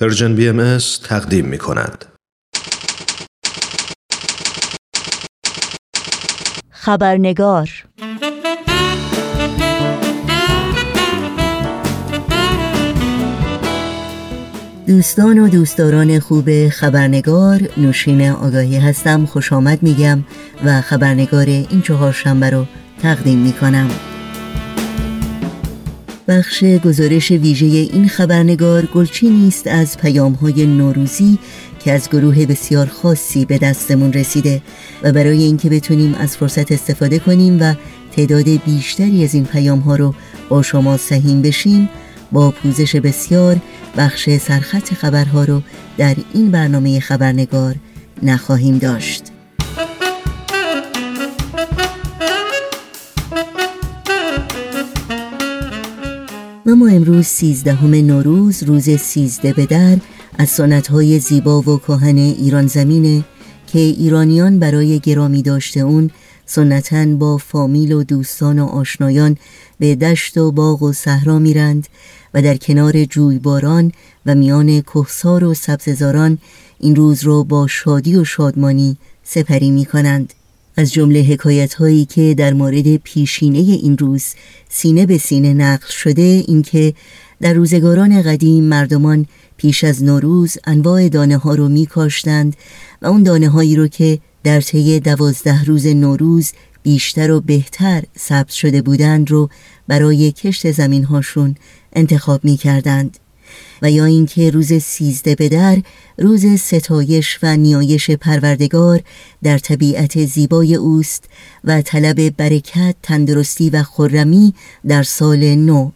پرژن بی ام تقدیم می کند. خبرنگار دوستان و دوستداران خوب خبرنگار نوشین آگاهی هستم خوش آمد میگم و خبرنگار این چهار شنبه رو تقدیم می کنم. بخش گزارش ویژه این خبرنگار گلچینی است از پیام های نوروزی که از گروه بسیار خاصی به دستمون رسیده و برای اینکه بتونیم از فرصت استفاده کنیم و تعداد بیشتری از این پیام ها رو با شما سهیم بشیم با پوزش بسیار بخش سرخط خبرها رو در این برنامه خبرنگار نخواهیم داشت. و ما امروز سیزدهم نوروز روز سیزده به در از سنتهای زیبا و کهن ایران زمینه که ایرانیان برای گرامی داشته اون سنتا با فامیل و دوستان و آشنایان به دشت و باغ و صحرا میرند و در کنار جویباران و میان کهسار و سبززاران این روز را با شادی و شادمانی سپری می کنند. از جمله حکایت هایی که در مورد پیشینه این روز سینه به سینه نقل شده اینکه در روزگاران قدیم مردمان پیش از نوروز انواع دانه ها رو می کاشتند و اون دانه هایی رو که در طی دوازده روز نوروز بیشتر و بهتر سبز شده بودند رو برای کشت زمین هاشون انتخاب می کردند. و یا اینکه روز سیزده به در روز ستایش و نیایش پروردگار در طبیعت زیبای اوست و طلب برکت، تندرستی و خرمی در سال نو.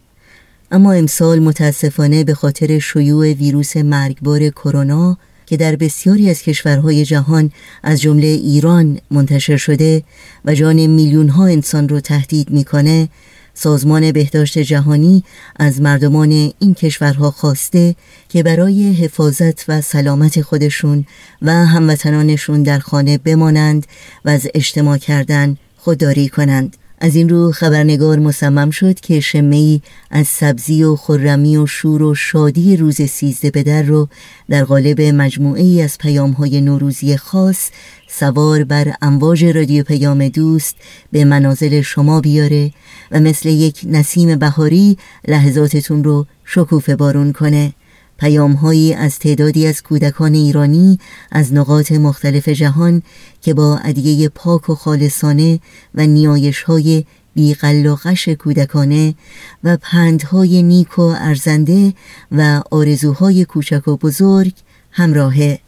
اما امسال متاسفانه به خاطر شیوع ویروس مرگبار کرونا که در بسیاری از کشورهای جهان از جمله ایران منتشر شده و جان میلیون ها انسان رو تهدید می‌کنه سازمان بهداشت جهانی از مردمان این کشورها خواسته که برای حفاظت و سلامت خودشون و هموطنانشون در خانه بمانند و از اجتماع کردن خودداری کنند. از این رو خبرنگار مصمم شد که شمه از سبزی و خرمی و شور و شادی روز سیزده به در رو در قالب مجموعه ای از پیام های نوروزی خاص سوار بر امواج رادیو پیام دوست به منازل شما بیاره و مثل یک نسیم بهاری لحظاتتون رو شکوفه بارون کنه. پیامهایی از تعدادی از کودکان ایرانی از نقاط مختلف جهان که با ادیه پاک و خالصانه و نیایش های بیقل و غش کودکانه و پندهای نیک و ارزنده و آرزوهای کوچک و بزرگ همراهه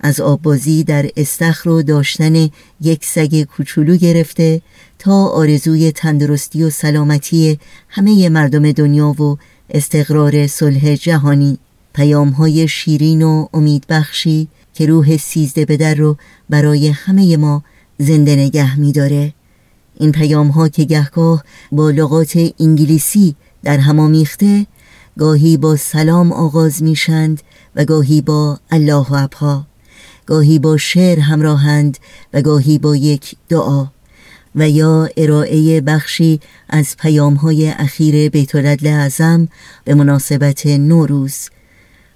از آببازی در استخر و داشتن یک سگ کوچولو گرفته تا آرزوی تندرستی و سلامتی همه مردم دنیا و استقرار صلح جهانی. پیام های شیرین و امیدبخشی که روح سیزده به در رو برای همه ما زنده نگه می داره. این پیام ها که گهگاه با لغات انگلیسی در هم میخته گاهی با سلام آغاز میشند و گاهی با الله و ابها گاهی با شعر همراهند و گاهی با یک دعا و یا ارائه بخشی از پیام های اخیر بیت اعظم به مناسبت نوروز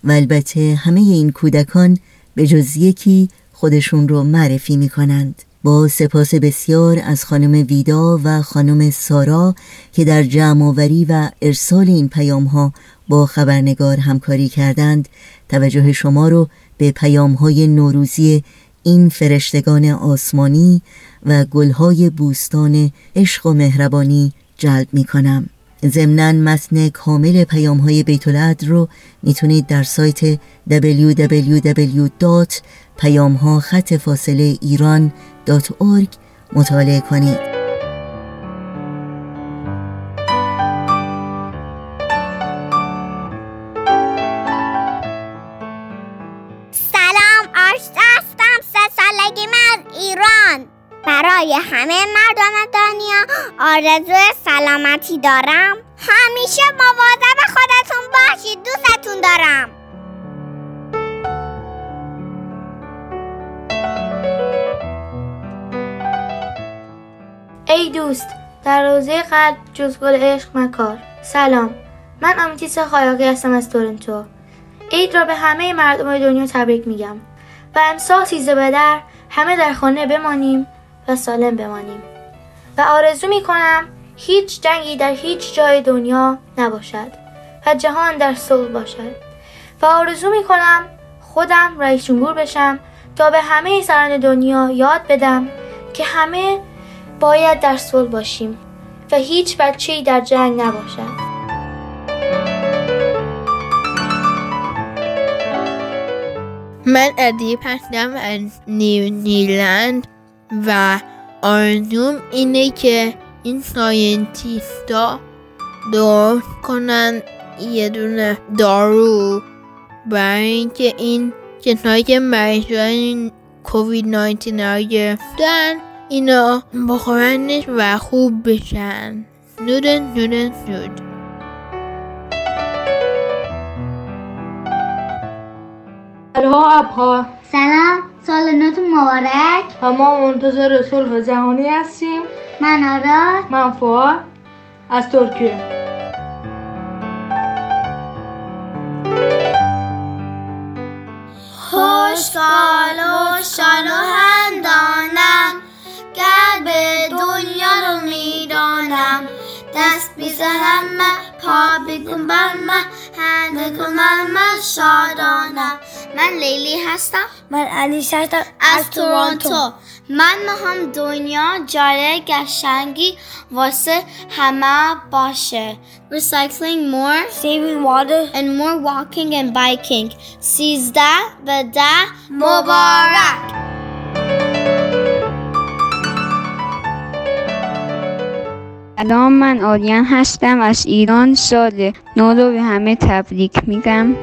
و البته همه این کودکان به جز یکی خودشون رو معرفی می کنند با سپاس بسیار از خانم ویدا و خانم سارا که در جمعآوری و ارسال این پیام ها با خبرنگار همکاری کردند توجه شما رو به پیام های نوروزی این فرشتگان آسمانی و گلهای بوستان عشق و مهربانی جلب می کنم ضمنا متن کامل پیام های بیت رو می‌تونید در سایت www.پیامها خط فاصله ایران.org مطالعه کنید. برای همه مردم دنیا آرزو سلامتی دارم؟ همیشه مواظب خودتون باشید دوستتون دارم. ای دوست در روزه قلب جز گل عشق مکار. سلام من آمیتیس خایاقی هستم از تورنتو. عید را به همه مردم دنیا تبریک میگم. و امسال سیزده به در همه در خانه بمانیم و سالم بمانیم. و آرزو می‌کنم هیچ جنگی در هیچ جای دنیا نباشد و جهان در صلح باشد. و آرزو می‌کنم خودم رئیس جمهور بشم تا به همه سران دنیا یاد بدم که همه باید در صلح باشیم و هیچ بچه در جنگ نباشد. من ادیب هستم از نیو نیلند و آرزوم اینه که این ساینتیستا درست کنن یه دونه دارو. برای اینکه این کسایی که مریضای کووید 19 رو گرفتن اینا بخورنش و خوب بشن. نودن نودن نود الو ابها سلام. سال نوتون مبارک. ما منتظر صلح جهانی هستیم. من آراد. من فواد از ترکیه. خوشحال و شاد و هندانم گر به دنیا رو می‌دانم. دست بیزنم من پا بگم بر من. هنده کنم من شادانم. من لیلی هستم. من علی هستم از تورنتو. من می‌خوام دنیا جای قشنگی واسه همه باشه. Recycling more, saving water, and more walking and biking. سیزده به ده مبارک. سلام من آریان هستم از ایران. سال نو رو به همه تبریک میگم.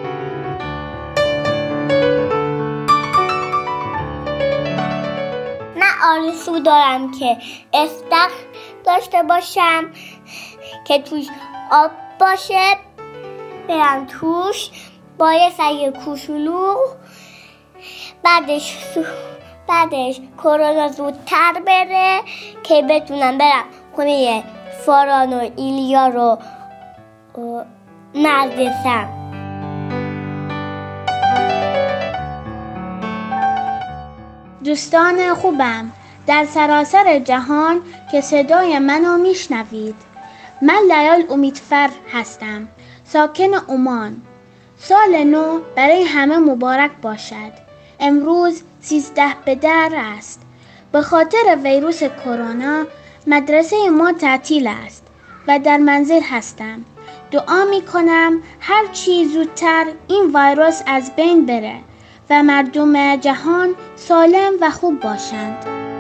آرزو دارم که استخ داشته باشم که توش آب باشه برم توش با یه سگ کوچولو. بعدش بعدش کرونا زودتر بره که بتونم برم خونه فاران و ایلیا رو نردسم دوستان خوبم. در سراسر جهان که صدای منو میشنوید. من لیال امیدفر هستم ساکن عمان سال نو برای همه مبارک باشد. امروز سیزده به در است. به خاطر ویروس کرونا مدرسه ما تعطیل است و در منزل هستم. دعا می کنم هر چی زودتر این ویروس از بین بره و مردم جهان سالم و خوب باشند.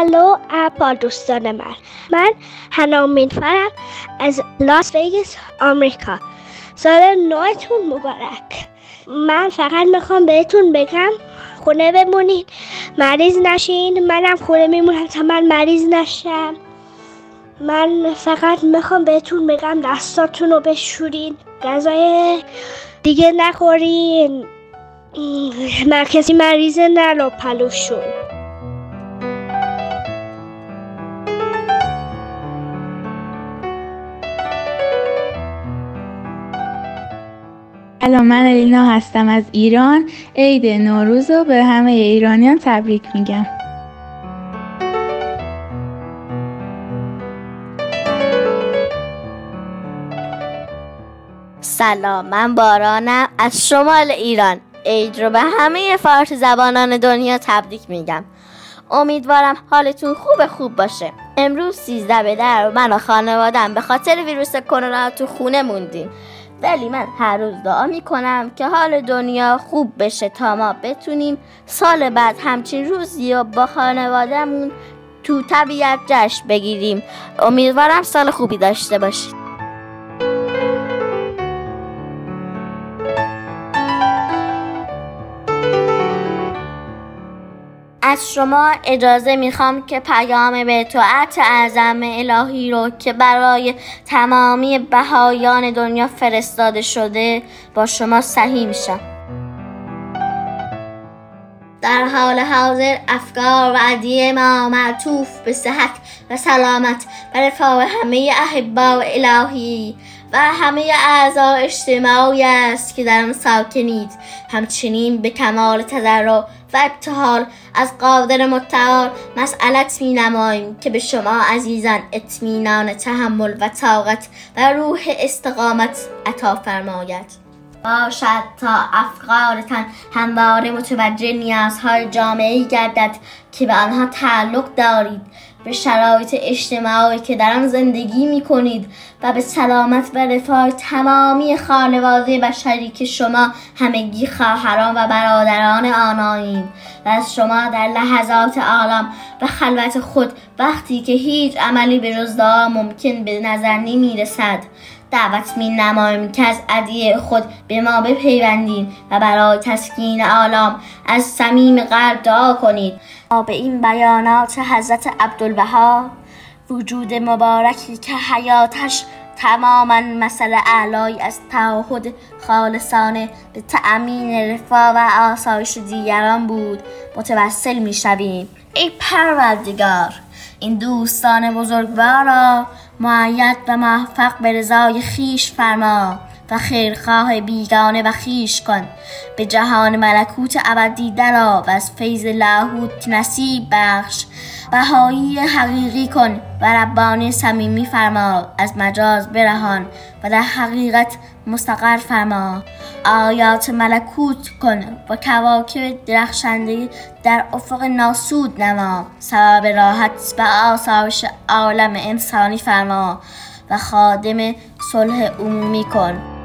الو اپا دوستان من. من هنامین فرم از لاس ویگس آمریکا. سال نوتون مبارک. من فقط می‌خوام بهتون بگم خونه بمونین مریض نشین. منم خونه میمونم تا من مریض نشم. من فقط می‌خوام بهتون بگم دستاتون رو بشورین. غذای دیگه نخورین. من کسی مریض نلو پلوشون سلام من الینا هستم از ایران. عید نوروز رو به همه ایرانیان تبریک میگم. سلام من بارانم از شمال ایران. عید رو به همه فارسی زبانان دنیا تبریک میگم. امیدوارم حالتون خوب خوب باشه. امروز سیزده به در من و خانوادم به خاطر ویروس کرونا تو خونه موندیم. ولی من هر روز دعا می‌کنم که حال دنیا خوب بشه تا ما بتونیم سال بعد همچین روزی و با خانوادهمون تو طبیعت جشن بگیریم. امیدوارم سال خوبی داشته باشید. از شما اجازه می‌خوام که پیام به طاعت اعظم الهی رو که برای تمامی بهایان دنیا فرستاده شده با شما صحیح میشم. در حال حاضر افکار و عدیه ما معطوف به صحت و سلامت و رفاه همه احبا و الهی. و همه اعضا اجتماعی است که در آن ساکنید. همچنین به کمال تضرع و ابتحال از قادر متعال مسئلت می نماییم که به شما عزیزان اطمینان تحمل و طاقت و روح استقامت عطا فرماید. باشد تا افکارتان همواره متوجه نیازهای جامعه گردد که به آنها تعلق دارید. به شرایط اجتماعی که در آن زندگی می کنید و به سلامت و رفاه تمامی خانواده بشری که شما همگی خواهران و برادران آنایید و از شما در لحظات عالم و خلوت خود وقتی که هیچ عملی به جز دعا ممکن به نظر نمی رسد دعوت می نماییم که از عدیه خود به ما بپیوندید و برای تسکین آلام از صمیم قلب دعا کنید. ما به این بیانات حضرت عبدالبها وجود مبارکی که حیاتش تماما مسئله اعلای از تعهد خالصانه به تأمین رفاه و آسایش دیگران بود متوسل می شویم ای پروردگار این دوستان بزرگوار را معید و موفق به رضای خیش فرما و خیرخواه بیگانه و خیش کن. به جهان ملکوت ابدی درا و از فیض لاهوت نصیب بخش. بهایی حقیقی کن و ربانی صمیمی فرما. از مجاز برهان و در حقیقت مستقر فرما. آیات ملکوت کن و کواکب درخشنده در افق ناسود نما. سبب راحت و آسایش عالم انسانی فرما و خادم صلح عمومی کن.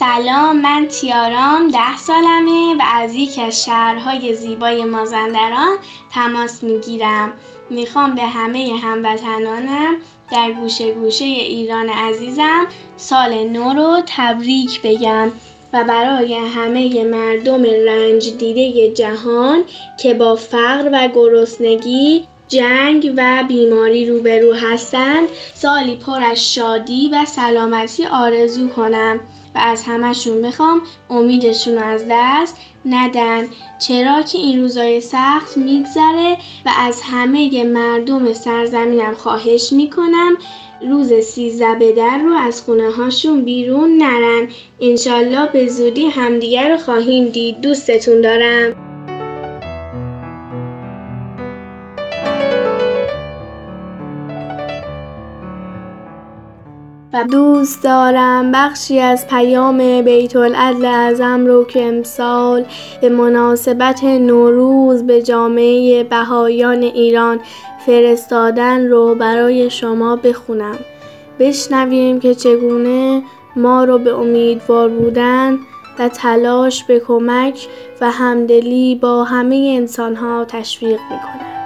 سلام من تیارام ده سالمه و از یکی از شهرهای زیبای مازندران تماس می‌گیرم. می‌خوام به همه هموطنانم در گوشه گوشه ایران عزیزم سال نو رو تبریک بگم و برای همه مردم رنج دیده جهان که با فقر و گرسنگی جنگ و بیماری روبرو هستند سالی پر از شادی و سلامتی آرزو کنم. و از همشون بخوام امیدشون رو از دست ندن. چرا که این روزای سخت میگذره و از همه مردم سرزمینم خواهش می‌کنم روز سیزده به در رو از خونه هاشون بیرون نرن. انشالله به زودی همدیگر رو خواهیم دید. دوستتون دارم. دوست دارم بخشی از پیام بیت العدل اعظم رو که امسال به مناسبت نوروز به جامعه بهایان ایران فرستادن رو برای شما بخونم. بشنویم که چگونه ما رو به امیدوار بودن و تلاش به کمک و همدلی با همه انسانها تشویق می‌کنم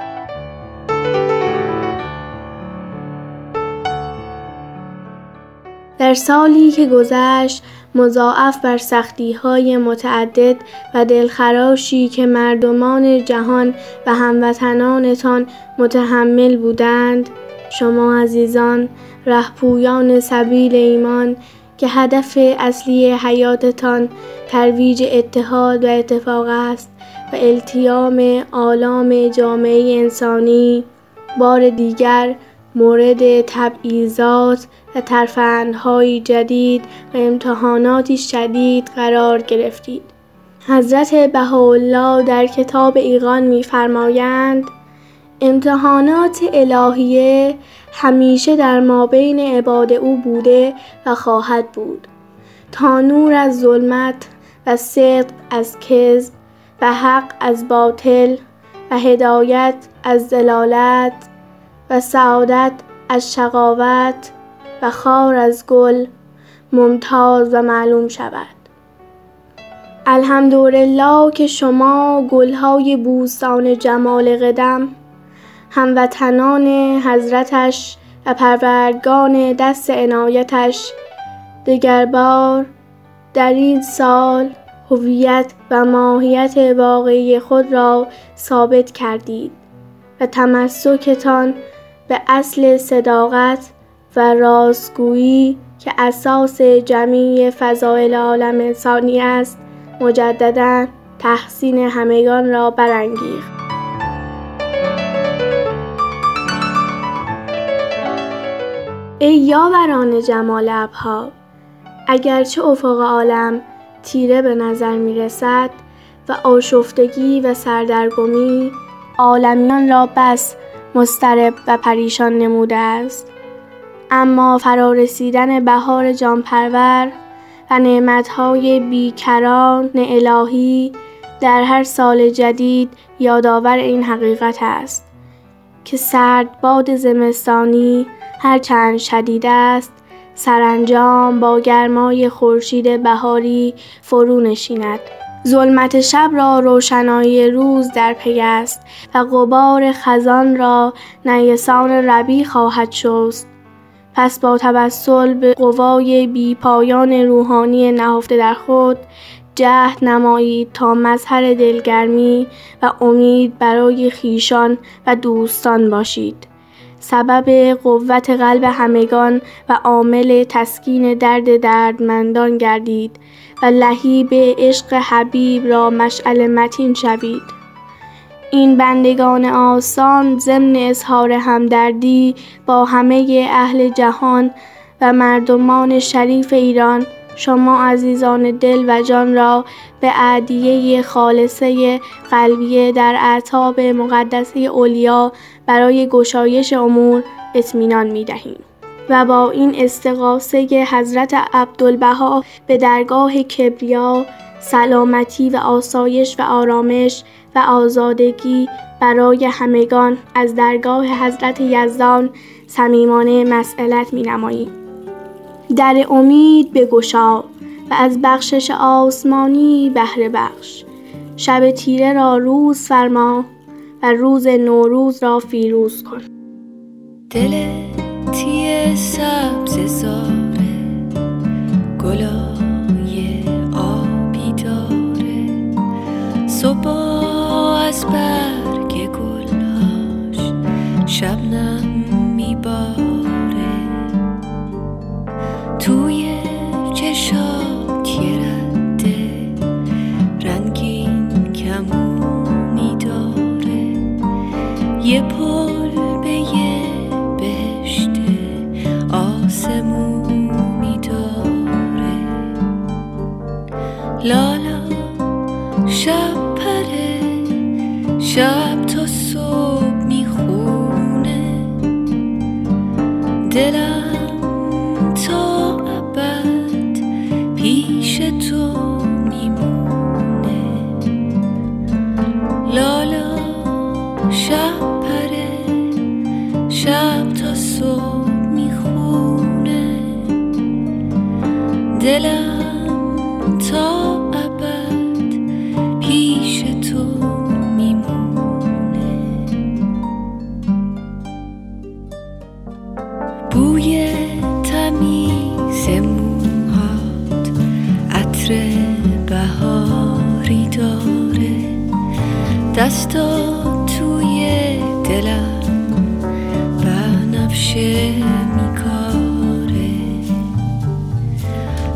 در سالی که گذشت مضاعف بر سختی های متعدد و دلخراشی که مردمان جهان و هموطنانتان متحمل بودند شما عزیزان رهپویان سبیل ایمان که هدف اصلی حیاتتان ترویج اتحاد و اتفاق است و التیام آلام جامعه انسانی بار دیگر مورد تبعیضات و ترفندهای جدید و امتحاناتی شدید قرار گرفتید. حضرت بهاءالله در کتاب ایقان می‌فرمایند امتحانات الهیه همیشه در مابین عباد او بوده و خواهد بود تا نور از ظلمت و صدق از کذب و حق از باطل و هدایت از دلالت و سعادت از شقاوت و خار از گل ممتاز و معلوم شود. الحمدلله که شما گلهای بوستان جمال قدم هموطنان حضرتش و پروردگان دست عنایتش دگربار در این سال هویت و ماهیت واقعی خود را ثابت کردید و تمسکتان به اصل صداقت و راستگویی که اساس جمیع فضایل عالم انسانی است مجددا تحسین همگان را برانگیخت. ای یاوران جمال ابها اگرچه افق عالم تیره به نظر می رسد و آشفتگی و سردرگمی عالمیان را بس مسترب و پریشان نموده است. اما فرارسیدن بهار جانپرور و نعمتهای بیکران الهی در هر سال جدید یادآور این حقیقت است که سرد باد زمستانی هرچند شدید است سرانجام با گرمای خورشید بهاری فرو نشیند. ظلمت شب را روشنایی روز در پی است و غبار خزان را نیسان ربی خواهد شست. پس با توسل به قوای بی پایان روحانی نهفته در خود جهد نمایید تا مظهر دلگرمی و امید برای خیشان و دوستان باشید. سبب قوت قلب همگان و عامل تسکین درد دردمندان گردید. و لهیب عشق حبیب را مشعل متین شوید این بندگان آسان ضمن اظهار همدردی با همه اهل جهان و مردمان شریف ایران شما عزیزان دل و جان را به عدیه خالصه قلبیه در اعتاب مقدسه اولیا برای گشایش امور اطمینان می دهیم. و با این استغاثه حضرت عبدالبها به درگاه کبریا سلامتی و آسایش و آرامش و آزادگی برای همگان از درگاه حضرت یزدان صمیمانه مسئلت می نماییم. در امید به گشا و از بخشش آسمانی بهره بخش شب تیره را روز فرما و روز نوروز را فیروز کن دل تیه سبز زاره گلای آبی داره. صبح از برگ گلهاش شبنم میباره.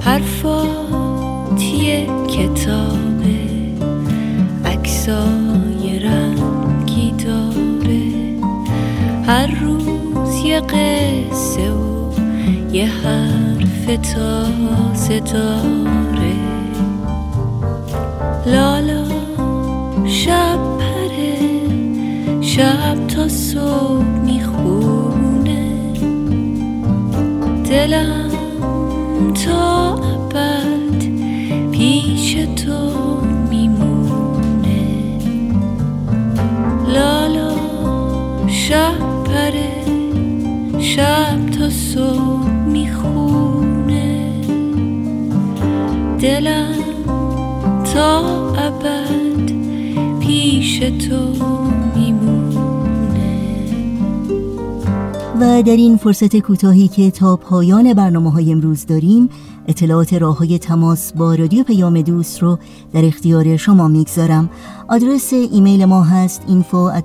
حرفات یه کتابه عکسای رنگی داره. هر روز یه قصه و یه حرف تازه داره. لالا شب پره شب تا صبح می‌خونه. دلم تا شب پره شب تا صبح می‌خونه. دلم تا ابد پیش تو و در این فرصت کوتاهی که تا پایان برنامه های امروز داریم اطلاعات راه های تماس با رادیو پیام دوست رو در اختیار شما می‌گذارم. آدرس ایمیل ما هست info at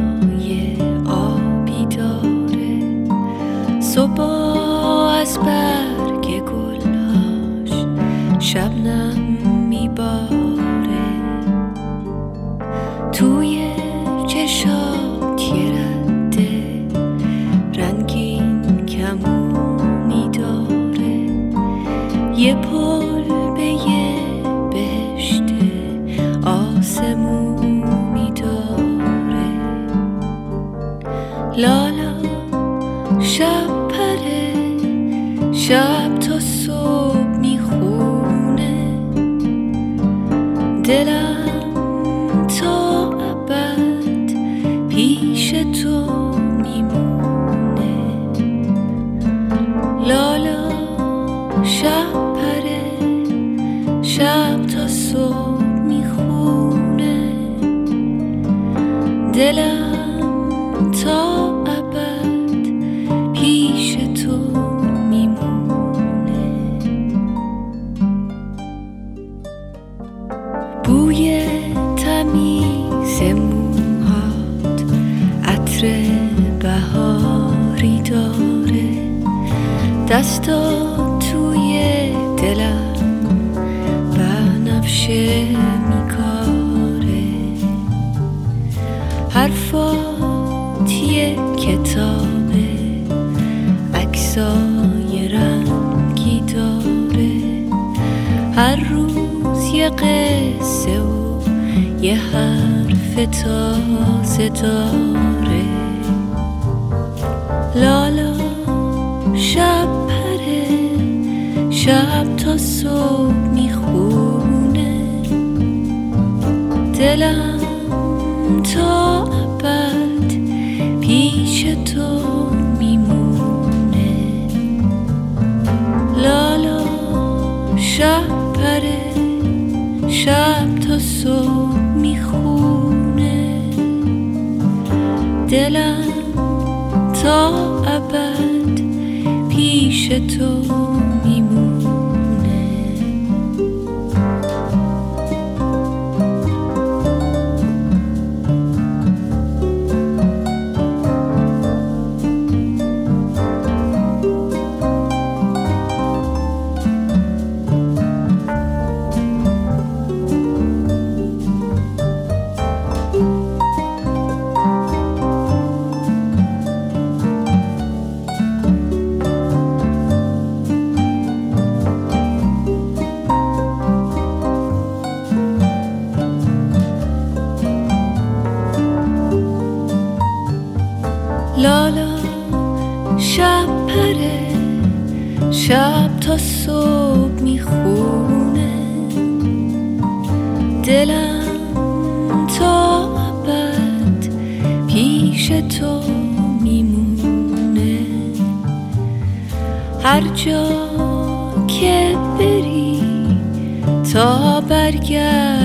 از برگ گلاش شبنم دلم تا دستا توی دلم بنفشه میکاره. حرفات یه کتابه عکسای رنگی داره. هر روز یه قصه و یه حرف تازه داره. شب تا صبح می‌خونه. دلم تا ابد پیش تو میمونه. لالا شب پره شب تا صبح می‌خونه. دلم تا ابد پیش تو صبح می‌خونه. دلم تا ابد پیش تو میمونه. هر جا که بری تا برگردی